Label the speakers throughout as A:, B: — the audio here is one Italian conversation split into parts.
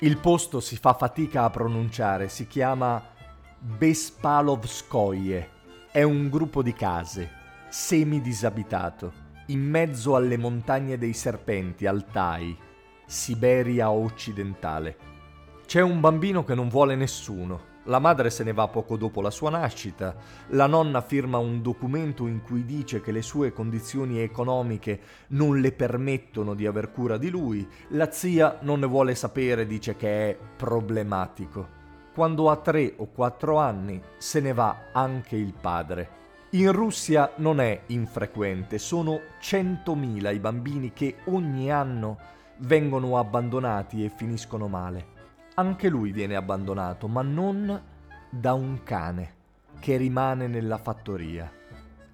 A: Il posto si fa fatica a pronunciare, si chiama Bespalovskoye. È un gruppo di case, semidisabitato, in mezzo alle montagne dei serpenti, Altai, Siberia occidentale. C'è un bambino che non vuole nessuno. La madre se ne va poco dopo la sua nascita, la nonna firma un documento in cui dice che le sue condizioni economiche non le permettono di aver cura di lui, la zia non ne vuole sapere, dice che è problematico. Quando ha tre o quattro anni se ne va anche il padre. In Russia non è infrequente, sono 100.000 i bambini che ogni anno vengono abbandonati e finiscono male. Anche lui viene abbandonato, ma non da un cane che rimane nella fattoria.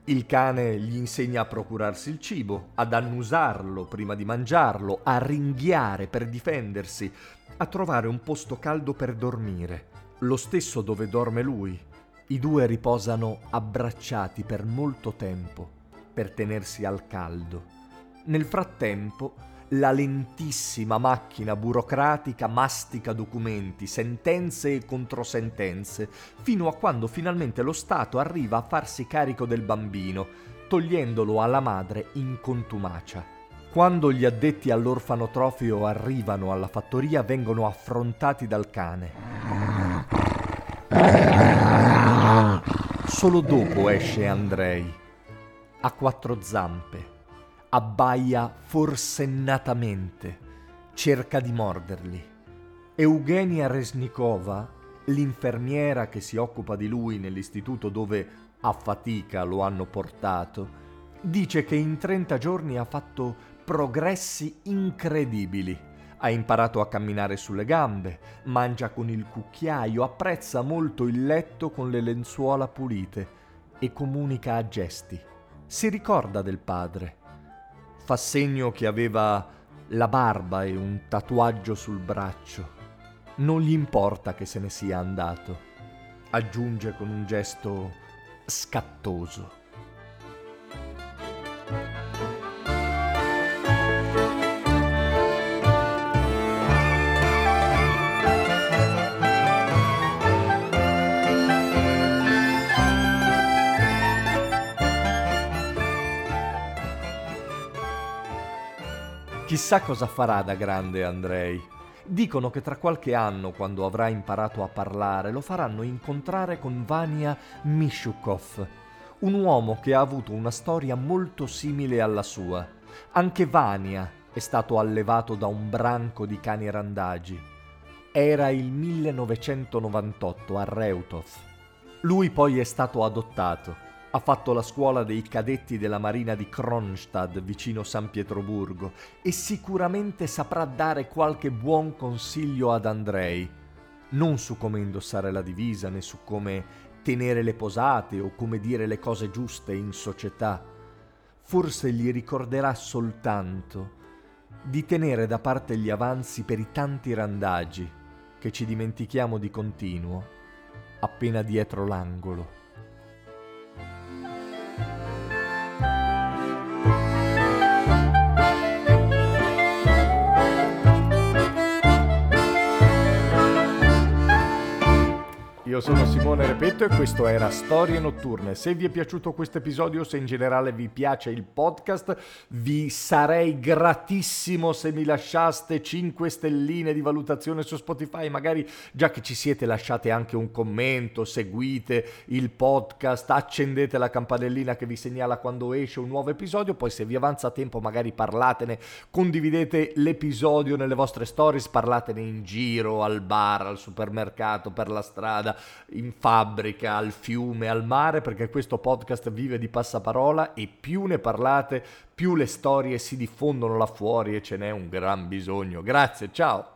A: Il cane gli insegna a procurarsi il cibo, ad annusarlo prima di mangiarlo, a ringhiare per difendersi, a trovare un posto caldo per dormire, lo stesso dove dorme lui. I due riposano abbracciati per molto tempo per tenersi al caldo. Nel frattempo, la lentissima macchina burocratica mastica documenti, sentenze e controsentenze, fino a quando finalmente lo Stato arriva a farsi carico del bambino, togliendolo alla madre in contumacia. Quando gli addetti all'orfanotrofio arrivano alla fattoria vengono affrontati dal cane. Solo dopo esce Andrei. Ha quattro zampe abbaia forsennatamente, cerca di morderli. Eugenia Resnikova, l'infermiera che si occupa di lui nell'istituto dove a fatica lo hanno portato, dice che in 30 giorni ha fatto progressi incredibili. Ha imparato a camminare sulle gambe, mangia con il cucchiaio, apprezza molto il letto con le lenzuola pulite e comunica a gesti. Si ricorda del padre fa segno che aveva la barba e un tatuaggio sul braccio. Non gli importa che se ne sia andato, aggiunge con un gesto scattoso. Chissà cosa farà da grande Andrei. Dicono che tra qualche anno, quando avrà imparato a parlare, lo faranno incontrare con Vania Mishukov, un uomo che ha avuto una storia molto simile alla sua. Anche Vania è stato allevato da un branco di cani randagi. Era il 1998 a Reutov. Lui poi è stato adottato ha fatto la scuola dei cadetti della Marina di Kronstadt vicino San Pietroburgo e sicuramente saprà dare qualche buon consiglio ad Andrei, non su come indossare la divisa né su come tenere le posate o come dire le cose giuste in società. Forse gli ricorderà soltanto di tenere da parte gli avanzi per i tanti randagi che ci dimentichiamo di continuo appena dietro l'angolo. Io sono Simone Repetto e questo era Storie Notturne. Se vi è piaciuto questo episodio, se in generale vi piace il podcast, vi sarei gratissimo se mi lasciaste 5 stelline di valutazione su Spotify, magari già che ci siete lasciate anche un commento, seguite il podcast, accendete la campanellina che vi segnala quando esce un nuovo episodio, poi se vi avanza tempo magari parlatene, condividete l'episodio nelle vostre stories, parlatene in giro, al bar, al supermercato, per la strada, in fabbrica, al fiume, al mare, perché questo podcast vive di passaparola e più ne parlate, più le storie si diffondono là fuori e ce n'è un gran bisogno. Grazie, ciao!